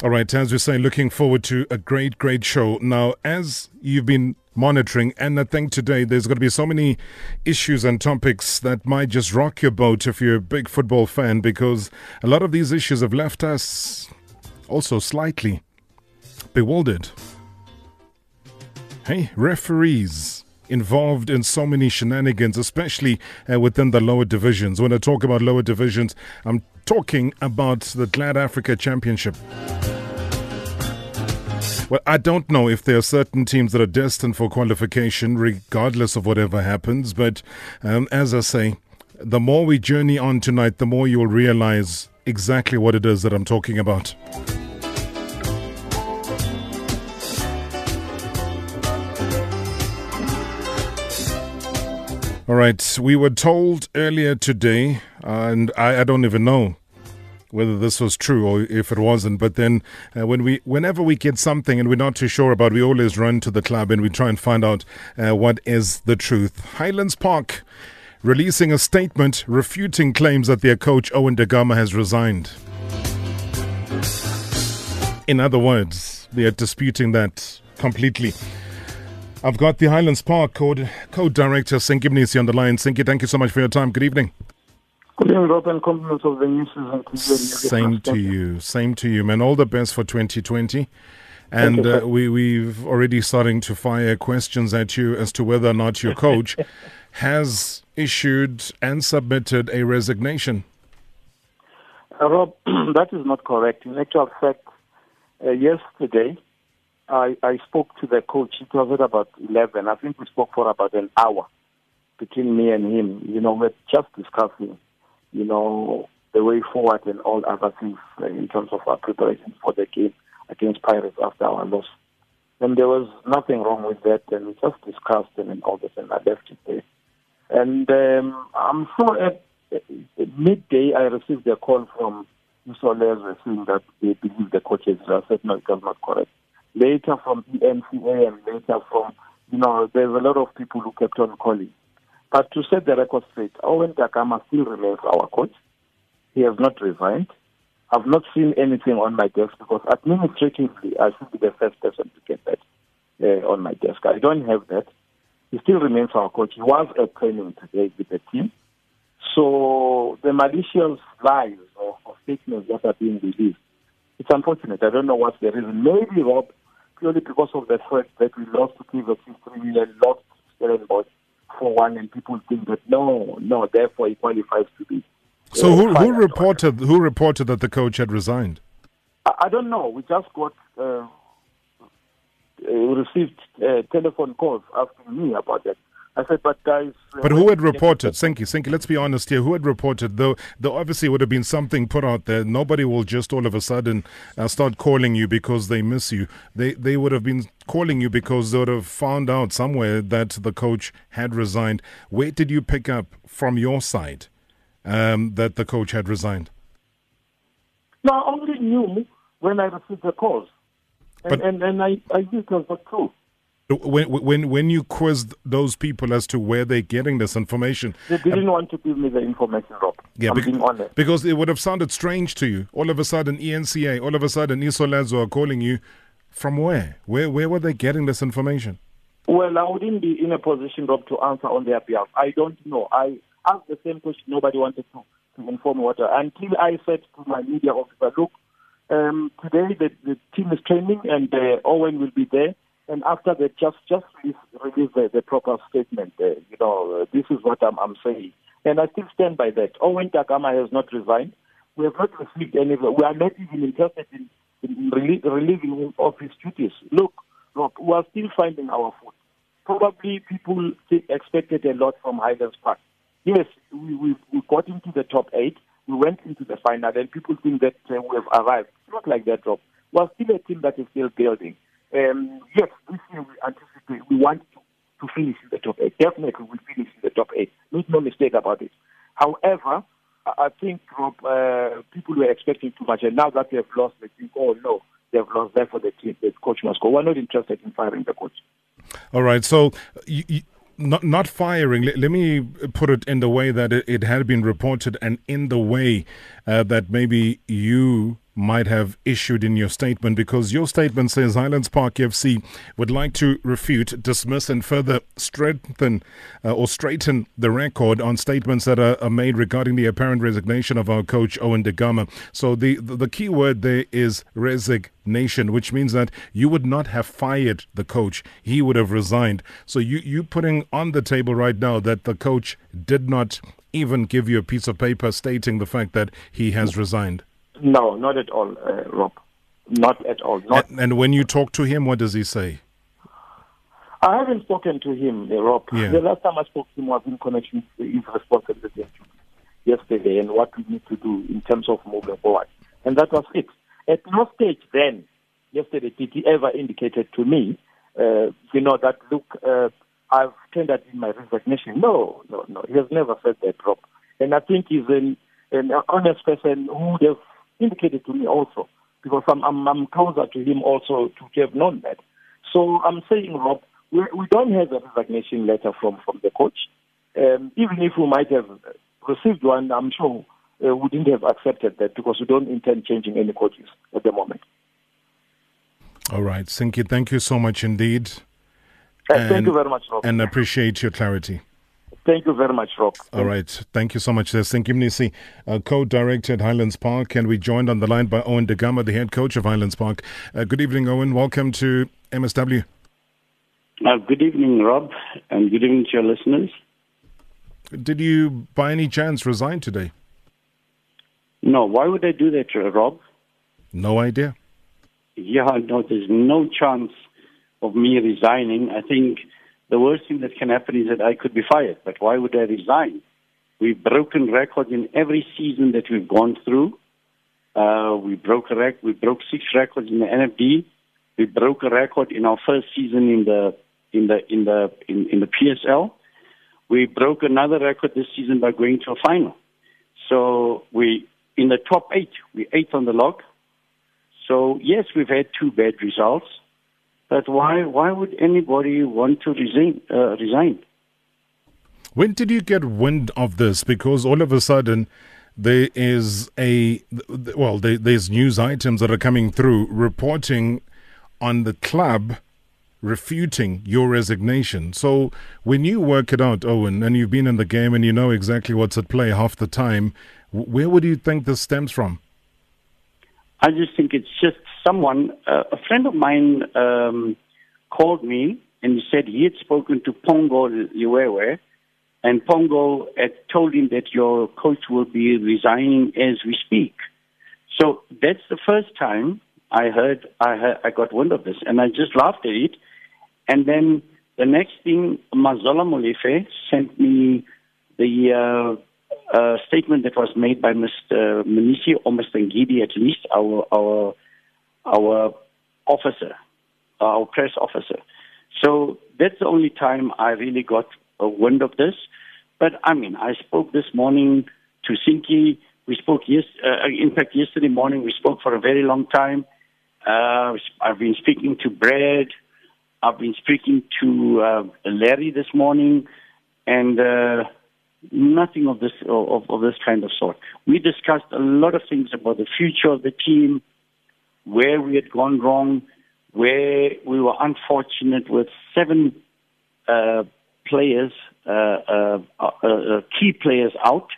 All right, as we say, looking forward to a great, great show. Now, as you've been monitoring, and I think today there's going to be so many issues and topics that might just rock your boat if you're a big football fan, because a lot of these issues have left us also slightly bewildered. Hey, referees involved in so many shenanigans, especially uh, within the lower divisions. When I talk about lower divisions, I'm talking about the Glad Africa Championship. Well, I don't know if there are certain teams that are destined for qualification, regardless of whatever happens. But um, as I say, the more we journey on tonight, the more you'll realize exactly what it is that I'm talking about. All right, we were told earlier today, and I, I don't even know whether this was true or if it wasn't. But then, uh, when we, whenever we get something and we're not too sure about, we always run to the club and we try and find out uh, what is the truth. Highlands Park releasing a statement refuting claims that their coach Owen Da Gama has resigned. In other words, they are disputing that completely. I've got the Highlands Park Code Co-Director Sinki Mnisi on the line. Sinki, thank you so much for your time. Good evening. Good evening, Rob, and compliments of the new season. Same to you. Same to you, man. All the best for 2020. And uh, we, we've already starting to fire questions at you as to whether or not your coach has issued and submitted a resignation. Uh, Rob, that is not correct. In actual fact, uh, yesterday I, I spoke to the coach. It was at about 11. I think we spoke for about an hour between me and him. You know, we're just discussing you know, the way forward and all other things uh, in terms of our preparation for the game against Pirates after our loss. And there was nothing wrong with that, and we just discussed and all this, and I left it there. And um, I'm sure at, at midday I received a call from Msolezwe saying that they believe the coaches. I said, no, it was not correct. Later from the NCA and later from, you know, there's a lot of people who kept on calling. But to set the record straight, Owen Da Gama still remains our coach. He has not resigned. I've not seen anything on my desk because administratively I should be the first person to get that uh, on my desk. I don't have that. He still remains our coach. He was at training today with the team. So the malicious lies or, or statements that are being released, it's unfortunate. I don't know what's the reason. Maybe, Rob, purely because of the fact that we lost to Kaizer 3 million, lost Stellenbosch, for one, and people think that no, no, therefore he qualifies to be. So who, who reported who reported that the coach had resigned? I, I don't know. We just got uh, uh, received uh, telephone calls asking me about that. I said, but guys. Uh, but who had reported? Sinki, Sinki, let's be honest here. Who had reported? Though, there obviously would have been something put out there. Nobody will just all of a sudden uh, start calling you because they miss you. They they would have been calling you because they would have found out somewhere that the coach had resigned. Where did you pick up from your side um, that the coach had resigned? No, I only knew when I received the calls. And, but, and, and I, I knew it was not true. When, when when you quizzed those people as to where they're getting this information, they didn't um, want to give me the information, Rob. Yeah, because, because it would have sounded strange to you. All of a sudden, eNCA, all of a sudden, Isolezwe are calling you. From where? Where where were they getting this information? Well, I wouldn't be in a position, Rob, to answer on their behalf. I don't know. I asked the same question. Nobody wanted to, to inform what. Until I said to my media officer, look, um, today the, the team is training and uh, Owen will be there and after that, just just release, release the, the proper statement. Uh, you know, uh, this is what I'm, I'm saying, and I still stand by that. Owen Da Gama has not resigned. We have not received any. We are not even interested in, in relieving him of his duties. Look, look, we are still finding our foot. Probably people expected a lot from Highlands Park. Yes, we, we, we got into the top eight. We went into the final, and people think that uh, we have arrived. It's not like that, Rob. We are still a team that is still building. Um, yes, this year we anticipate, we want to, to finish in the top eight. Definitely we'll finish in the top eight. Make no mistake about it. However, I think Rob, uh, people were expecting too much, and now that they have lost, they think, oh no, they've lost. Therefore, the team, the coach must go. We're not interested in firing the coach. All right. So not not firing. Let, let, me put it in the way that it, it had been reported, and in the way uh, that maybe you might have issued in your statement because your statement says Highlands Park FC would like to refute, dismiss, and further strengthen uh, or straighten the record on statements that are, are, made regarding the apparent resignation of our coach Owen Da Gama. So the, the, the key word there is resignation, which means that you would not have fired the coach; he would have resigned. So you you putting on the table right now that the coach did not even give you a piece of paper stating the fact that he has resigned. No, not at all, uh, Rob. Not at all. Not and, and, when you talk to him, what does he say? I haven't spoken to him, uh, Rob. Yeah. The last time I spoke to him was in connection to his responsibility yesterday and what we need to do in terms of moving forward. And that was it. At no stage then, yesterday, did he ever indicated to me, uh, you know, that, look, uh, I've tendered in my resignation. No, no, no. He has never said that, Rob. And I think he's an, an honest person who would have indicated to me also, because I'm, I'm, I'm closer to him also to have known that. So I'm saying, Rob, we, we don't have a resignation letter from, from the coach. Um, even if we might have received one, I'm sure uh, we didn't have accepted that because we don't intend changing any coaches at the moment. All right, Sinki, thank you so much indeed. Uh, and, thank you very much, Rob. And appreciate your clarity. Thank you very much, Rob. All right. Thank you so much. There's Sinki Mnisi, uh, co-director at Highlands Park, and we joined on the line by Owen Da Gama, the head coach of Highlands Park. Uh, good evening, Owen. Welcome to MSW. Uh, good evening, Rob, and good evening to your listeners. Did you, by any chance, resign today? No. Why would I do that, Rob? No idea. Yeah, no, there's no chance of me resigning. I think the worst thing that can happen is that I could be fired. But why would I resign? We've broken records in every season that we've gone through. Uh, we broke a rec- we broke six records in the NFD. We broke a record in our first season in the in the in the in, in the PSL. We broke another record this season by going to a final. So we in the top eight, we eighth on the log. So yes, we've had two bad results. But why why would anybody want to resign? Uh, resign? When did you get wind of this? Because all of a sudden, there is a well, there, there's news items that are coming through reporting on the club refuting your resignation. So when you work it out, Owen, and you've been in the game and you know exactly what's at play half the time, where would you think this stems from? I just think it's just someone, uh, a friend of mine um, called me and said he had spoken to Pongo Liwewe, and Pongo had told him that your coach will be resigning as we speak. So that's the first time I heard, I, heard, I got wind of this, and I just laughed at it. And then the next thing, Mazola Molefe sent me the uh, uh, statement that was made by Mr. Mnisi or Mr. Ngidi, at least our our our officer, our press officer. So that's the only time I really got a wind of this. But I mean, I spoke this morning to Sinki. We spoke yes, uh, in fact, yesterday morning we spoke for a very long time. Uh, I've been speaking to Brad. I've been speaking to uh, Larry this morning, and uh, nothing of this of, of this kind of sort. We discussed a lot of things about the future of the team, where we had gone wrong, where we were unfortunate with seven uh, players, uh, uh, uh, uh key players out.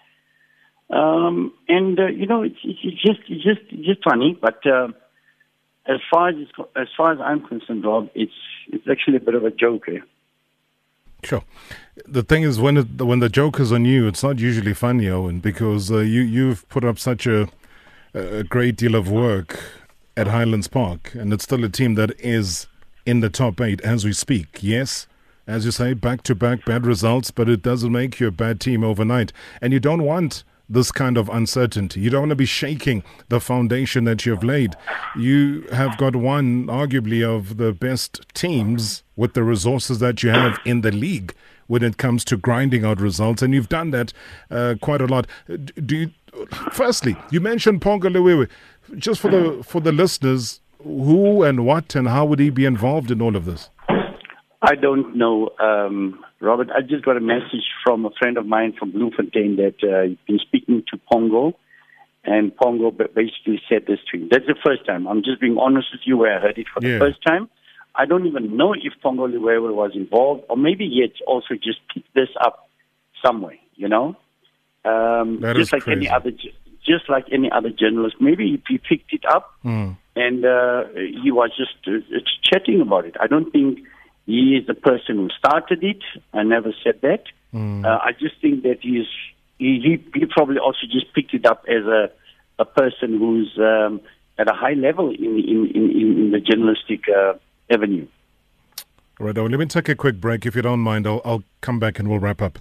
Um, and you know, it's, it's just it's just it's just funny, but as far as as far as I'm concerned, Rob, it's it's actually a bit of a joke here. Sure. The thing is, when it, when the joke is on you, it's not usually funny, Owen, because uh, you you've put up such a a great deal of work at Highlands Park, and it's still a team that is in the top eight as we speak. Yes, as you say, back to back bad results, but it doesn't make you a bad team overnight, and you don't want this kind of uncertainty. You don't want to be shaking the foundation that you've laid. You have got one, arguably, of the best teams with the resources that you have in the league when it comes to grinding out results, and you've done that uh, quite a lot. Do you, firstly, you mentioned Pongo Liwewe. Just for the for the listeners, who and what and how would he be involved in all of this? I don't know, um, Robert. I just got a message from a friend of mine from Bloemfontein that uh, he's been speaking to Pongo, and Pongo basically said this to him. That's the first time. I'm just being honest with you where I heard it for Yeah. the first time. I don't even know if Pongo Liwewe was involved, or maybe he had also just picked this up somewhere, you know? Um, That just like crazy. any other, ju- just like any other journalist. Maybe he picked it up Mm. and uh, he was just uh, chatting about it. I don't think he is the person who started it. I never said that. Mm. Uh, I just think that he's he, he he probably also just picked it up as a a person who's um, at a high level in in in, in the journalistic uh, avenue. Right, oh, let me take a quick break if you don't mind. I'll, I'll come back and we'll wrap up.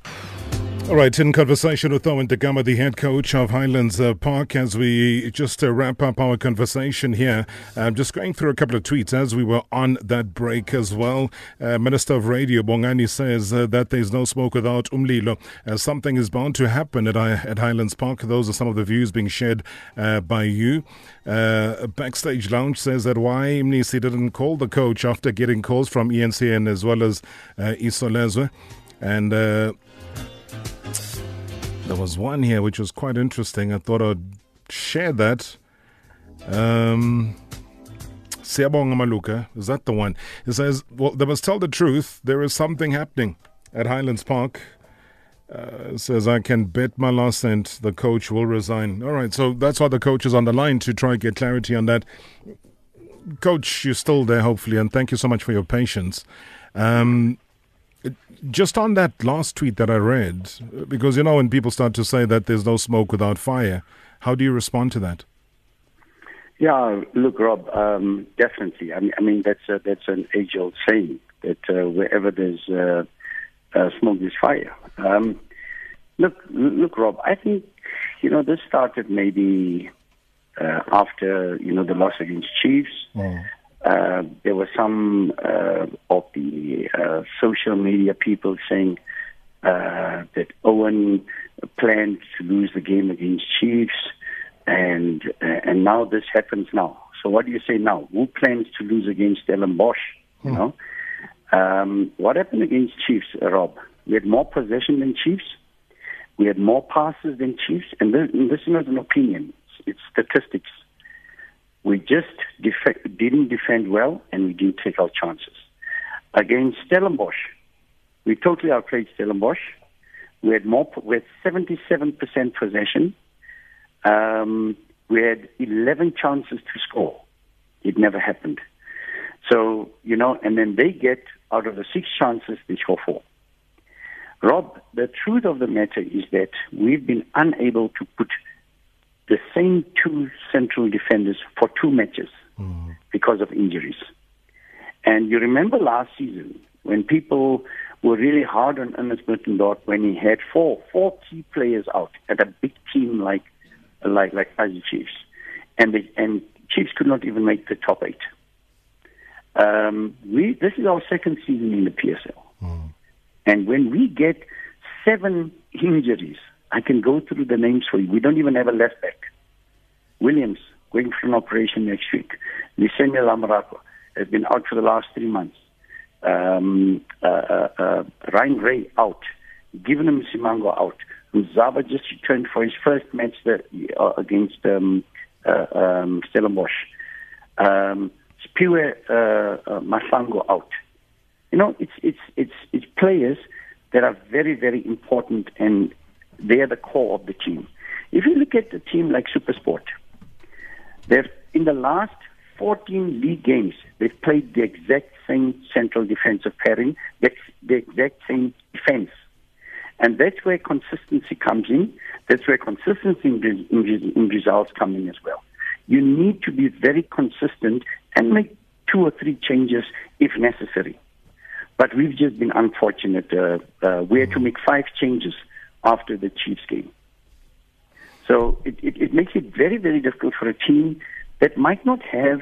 All right, in conversation with Owen Da Gama, the head coach of Highlands uh, Park, as we just uh, wrap up our conversation here, I'm just going through a couple of tweets as we were on that break as well. Uh, Minister of Radio Bongani says uh, that there's no smoke without umlilo. Uh, something is bound to happen at, at Highlands Park. Those are some of the views being shared uh, by you. Backstage Lounge says that why Mnisi didn't call the coach after getting calls from eNCA as well as uh, Isolezwe. And there was one here which was quite interesting. I thought I'd share that. Um, Siyabonga Maluka, is that the one? It says, well, they must tell the truth. There is something happening at Highlands Park. Uh, says, I can bet my last cent the coach will resign. All right, so that's why the coach is on the line to try and get clarity on that. Coach, you're still there, hopefully, and thank you so much for your patience. Um, just on that last tweet that I read, because you know when people start to say that there's no smoke without fire, how do you respond to that? Yeah, look, Rob, um, definitely. I mean, I mean that's a, that's an age-old saying that uh, wherever there's uh, uh, smoke, there's fire. Um, look, look, Rob. I think you know this started maybe uh, after you know the loss against Chiefs. Uh, there were some uh, of the uh, social media people saying uh, that Owen planned to lose the game against Chiefs, and uh, and now this happens now. So what do you say now? Who plans to lose against Stellenbosch? You know, um, what happened against Chiefs, Rob? We had more possession than Chiefs. We had more passes than Chiefs, and this, and this is not an opinion; it's statistics. We just def- didn't defend well, and we didn't take our chances. Against Stellenbosch, we totally outplayed Stellenbosch. We had more. We had seventy-seven percent possession. Um, we had eleven chances to score. It never happened. So you know, and then they get out of the six chances, they score four. Rob, the truth of the matter is that we've been unable to put the same two central defenders for two matches because of injuries. And you remember last season when people were really hard on Ernest Middendorp when he had four four key players out at a big team like like like Kaizer Chiefs, and the, and Chiefs could not even make the top eight. Um, we this is our second season in the PSL, and when we get seven injuries, I can go through the names for you. We don't even have a left back. Williams going for an operation next week. Lisenia Lamaraco has been out for the last three months. Um, uh, uh, uh, Ryan Rae out. Given him Simango out. Zaba just returned for his first match that, uh, against um, uh, um, Stellenbosch. Um, Spiwe uh, Masango out. You know, it's it's it's it's players that are very very important, and they are the core of the team. If you look at a team like SuperSport, they've in the last 14 league games, they've played the exact same central defensive pairing, the, the exact same defense. And that's where consistency comes in. That's where consistency in, in, in results come in as well. You need to be very consistent and make two or three changes if necessary. But we've just been unfortunate. Uh, uh, we had to make five changes after the Chiefs game. So it, it, it makes it very, very difficult for a team that might not have,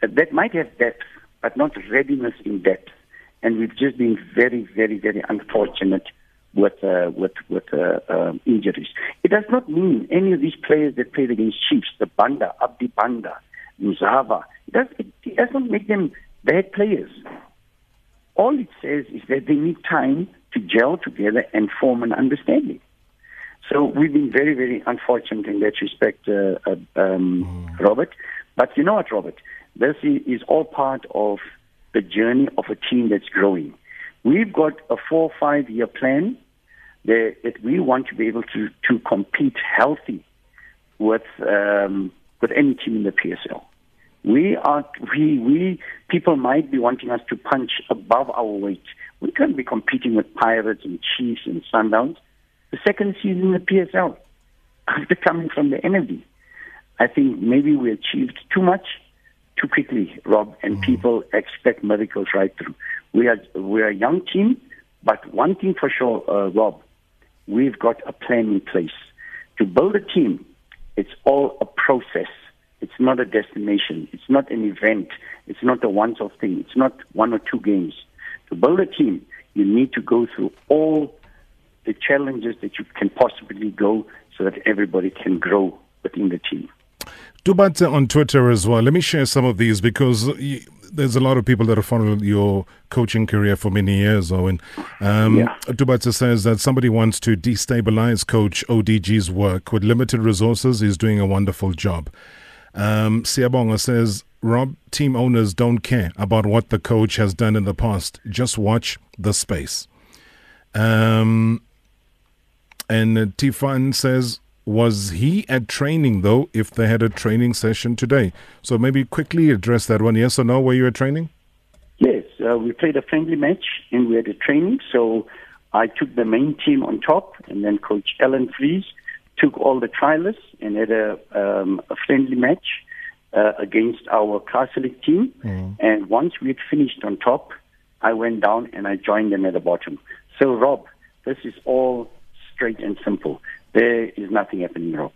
that might have depth, but not readiness in depth. And we've just been very, very, very unfortunate with uh, with with uh, um, injuries. It does not mean any of these players that played against Chiefs, the Banda, Abdi Banda, Mzava, it, does, it, it doesn't make them bad players. All it says is that they need time to gel together and form an understanding. So we've been very, very unfortunate in that respect, uh, uh, um, mm. Robert. But you know what, Robert? This is all part of the journey of a team that's growing. We've got a four or five year plan that, that we want to be able to, to compete healthy with um, with any team in the PSL. We are we we people might be wanting us to punch above our weight. We can't be competing with Pirates and Chiefs and Sundowns. The second season in the PSL after coming from the NFD. I think maybe we achieved too much too quickly, Rob, and mm people expect miracles right through. We are we're a young team, but one thing for sure, uh, Rob, we've got a plan in place to build a team. It's all a process. It's not a destination. It's not an event. It's not a once-off thing. It's not one or two games. To build a team, you need to go through all the challenges that you can possibly go so that everybody can grow within the team. Dubatse on Twitter as well. Let me share some of these because there's a lot of people that have followed your coaching career for many years, Owen. Um, yeah. Dubatse says that somebody wants to destabilize Coach ODG's work with limited resources. He's doing a wonderful job. Um, Siabonga says, Rob, team owners don't care about what the coach has done in the past. Just watch the space. Um, and Tifan says, was he at training though? If they had a training session today, so maybe quickly address that one. Yes or no? Were you at training? Yes, uh, we played a friendly match and we had a training. So I took the main team on top, and then Coach Ellen Fries took all the trialists and had a, um, a friendly match uh, against our Castle team. Mm. And once we had finished on top, I went down and I joined them at the bottom. So Rob, this is all straight and simple there is nothing happening in Europe.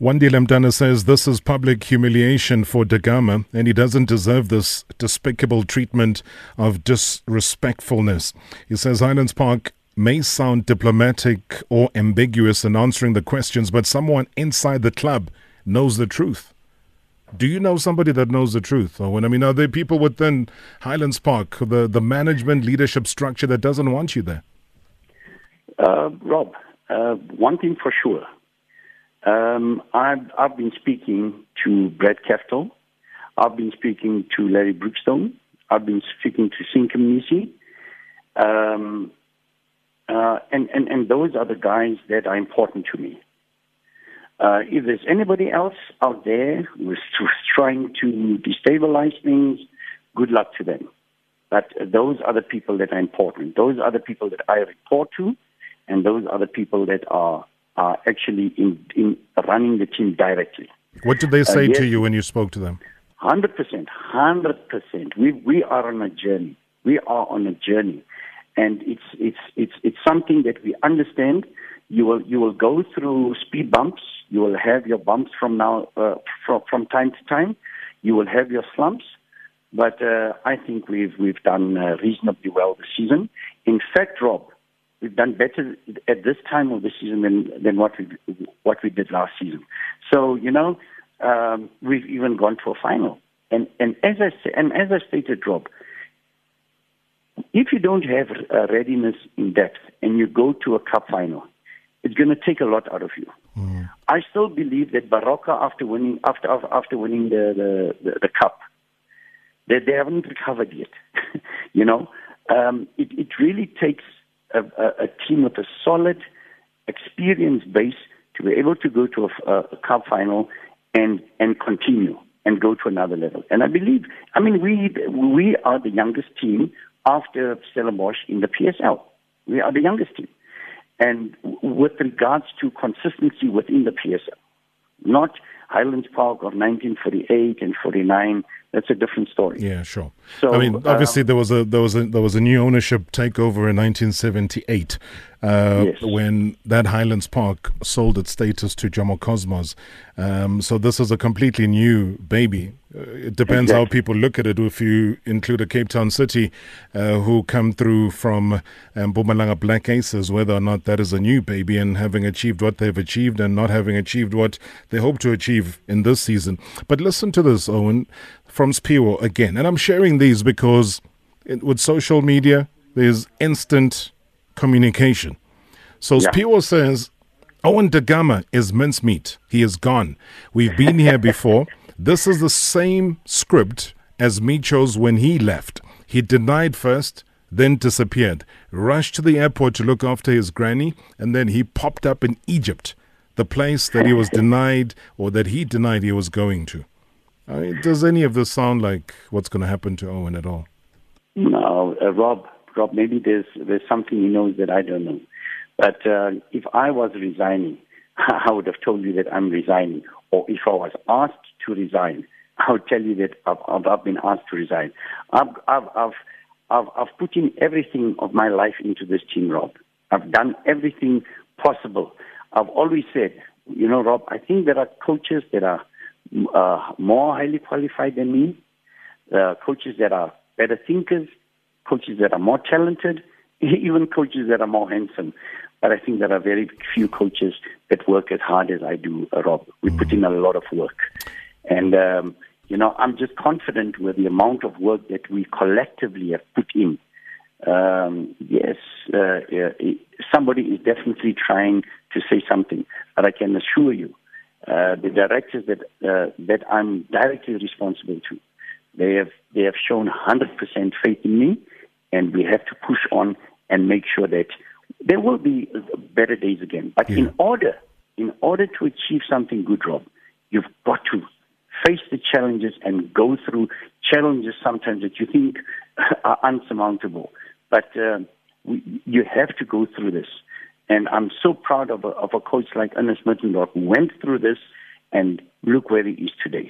Wandile Mtana says this is public humiliation for Da Gama and he doesn't deserve this despicable treatment of disrespectfulness. He says Highlands Park may sound diplomatic or ambiguous in answering the questions, but someone inside the club knows the truth. Do you know somebody that knows the truth? Or when I mean, are there people within Highlands Park, the, the management leadership structure that doesn't want you there? Uh, Rob, uh, one thing for sure, um, I've, I've been speaking to Brad Kaftel. I've been speaking to Larry Brookstone. I've been speaking to Sinki Mnisi. Um, uh, and, and, and those are the guys that are important to me. Uh, if there's anybody else out there who's, who's trying to destabilize things, good luck to them. But those are the people that are important. Those are the people that I report to and those are the people that are are actually in, in running the team directly. What did they say uh, yes, to you when you spoke to them? Hundred percent, hundred percent. We we are on a journey. We are on a journey, and it's it's it's it's something that we understand. You will you will go through speed bumps. You will have your bumps from now uh, from from time to time. You will have your slumps, but uh, I think we've we've done uh, reasonably well this season. In fact, Rob, we've done better at this time of the season than than what we what we did last season. So you know, um, we've even gone to a final. And and as I and as I stated, Rob, if you don't have uh, readiness in depth and you go to a cup final, it's going to take a lot out of you. Mm. I still believe that Baroka, after winning after after winning the the, the, the cup, that they haven't recovered yet. you know, um, it, it really takes a, a, a team with a solid experience base to be able to go to a, a cup final and and continue and go to another level. And I believe, I mean, we we are the youngest team after Stellenbosch in the PSL. We are the youngest team, and with regards to consistency within the PSL, not Highlands Park of 1948 and 49 that's a different story. Yeah, sure. So I mean, obviously um, there was a there was a there was a new ownership takeover in 1978 uh, yes. when that Highlands Park sold its status to Jomo Cosmos. Um, so this is a completely new baby. Uh, it depends exactly. how people look at it. If you include a Cape Town City uh, who come through from um, Mpumalanga Black Aces, whether or not that is a new baby and having achieved what they've achieved and not having achieved what they hope to achieve in this season. But listen to this, Owen, from Siphiwo again. And I'm sharing these because it, with social media, there's instant communication. So yeah. Siphiwo says, Owen Da Gama is mincemeat. He is gone. We've been here before. This is the same script as Micho's when he left. He denied first, then disappeared, rushed to the airport to look after his granny, and then he popped up in Egypt, the place that he was denied or that he denied he was going to. I mean, does any of this sound like what's going to happen to Owen at all? No, uh, Rob. Rob, maybe there's there's something he knows that I don't know. But uh, if I was resigning, I would have told you that I'm resigning. Or if I was asked to resign, I would tell you that I've, I've been asked to resign. I've, I've, I've, I've, I've put in everything of my life into this team, Rob. I've done everything possible. I've always said, you know, Rob, I think there are coaches that are uh, more highly qualified than me, uh, coaches that are better thinkers, coaches that are more talented, even coaches that are more handsome. But I think there are very few coaches that work as hard as I do, uh, Rob. We put in a lot of work. And, um, you know, I'm just confident with the amount of work that we collectively have put in. Um, yes, uh, uh, somebody is definitely trying to say something, but I can assure you, uh, the directors that uh, that I'm directly responsible to, they have they have shown 100% faith in me, and we have to push on and make sure that there will be better days again. But yeah. in order, in order to achieve something good, Rob, you've got to face the challenges and go through challenges sometimes that you think are unsurmountable. But uh, we, you have to go through this. And I'm so proud of a, of a coach like Ernest Middendorp who went through this and look where he is today.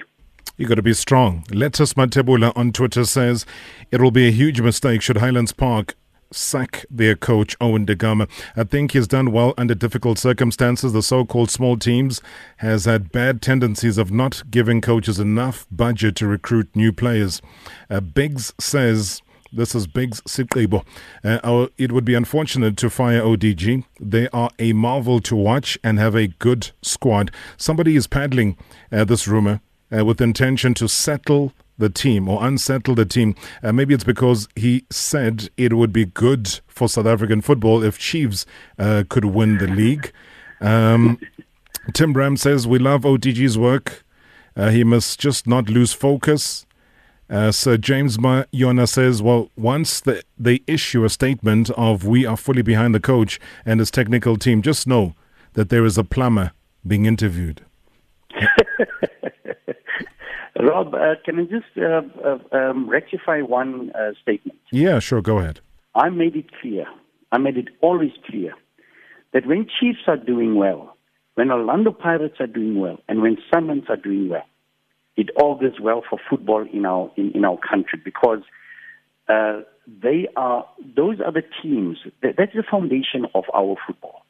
You've got to be strong. Letus Matebula on Twitter says it will be a huge mistake should Highlands Park sack their coach Owen Da Gama. I think he's done well under difficult circumstances. The so-called small teams has had bad tendencies of not giving coaches enough budget to recruit new players. Uh, Biggs says. This is Biggs Siqibo. Uh, it would be unfortunate to fire ODG. They are a marvel to watch and have a good squad. Somebody is paddling uh, this rumor uh, with intention to settle the team or unsettle the team. Uh, maybe it's because he said it would be good for South African football if Chiefs uh, could win the league. Um, Tim Bram says, We love ODG's work. Uh, he must just not lose focus. Uh, Sir James Mayona says, well, once the, they issue a statement of we are fully behind the coach and his technical team, just know that there is a plumber being interviewed. Rob, uh, can I just uh, uh, um, rectify one uh, statement? Yeah, sure. Go ahead. I made it clear. I made it always clear that when Chiefs are doing well, when Orlando Pirates are doing well, and when Sundowns are doing well, it all goes well for football in our in, in our country because uh, they are those are the teams that, that's the foundation of our football.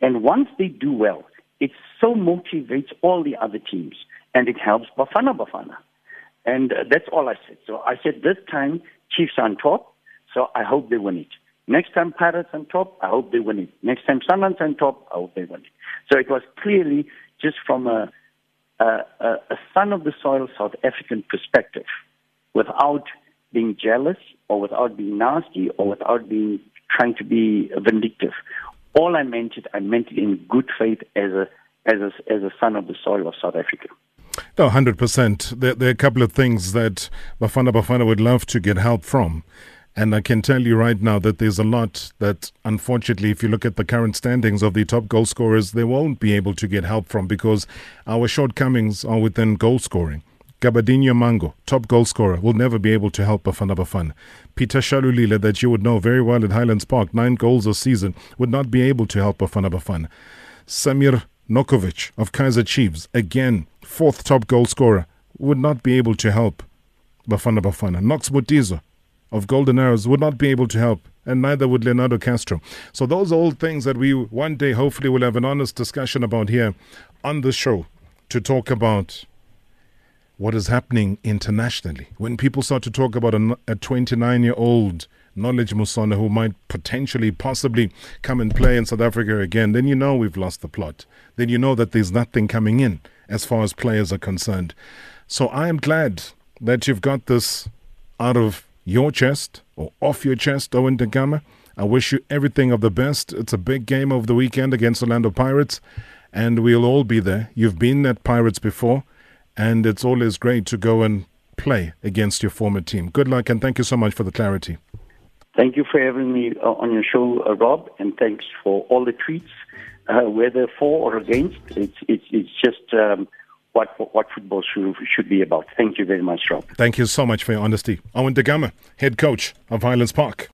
And once they do well, it so motivates all the other teams and it helps Bafana Bafana. And uh, that's all I said. So I said this time Chiefs on top, so I hope they win it. Next time Pirates on top, I hope they win it. Next time Sundowns on top, I hope they win it. So it was clearly just from a, a, a son of the soil South African perspective, without being jealous or without being nasty or without being trying to be vindictive. All I meant it, I meant it in good faith as a as a, as a son of the soil of South Africa. No, 100%. There, there, are a couple of things that Bafana Bafana would love to get help from. And I can tell you right now that there's a lot that, unfortunately, if you look at the current standings of the top goal scorers, they won't be able to get help from because our shortcomings are within goal scoring. Gabadinho Mhango, top goal scorer, will never be able to help Bafana Bafana. Peter Shalulile, that you would know very well at Highlands Park, nine goals a season, would not be able to help Bafana Bafana. Samir Nurković of Kaizer Chiefs, again, fourth top goal scorer, would not be able to help Bafana Bafana. Knox Mutizwa of Golden Arrows would not be able to help, and neither would Leonardo Castro. So those are all things that we one day hopefully will have an honest discussion about here on the show to talk about what is happening internationally. When people start to talk about a 29 year old Knowledge Musona, who might potentially, possibly come and play in South Africa again, then you know we've lost the plot. Then you know that there's nothing coming in as far as players are concerned. So I am glad that you've got this out of your chest or off your chest, Owen Da Gama. I wish you everything of the best. It's a big game over the weekend against Orlando Pirates, and we'll all be there. You've been at Pirates before, and it's always great to go and play against your former team. Good luck, and thank you so much for the clarity. Thank you for having me uh, on your show, uh, Rob, and thanks for all the tweets. Uh, whether for or against, it's it's, it's just um, what what football should should be about. Thank you very much, Rob. Thank you so much for your honesty. Owen Da Gama, head coach of Highlands Park.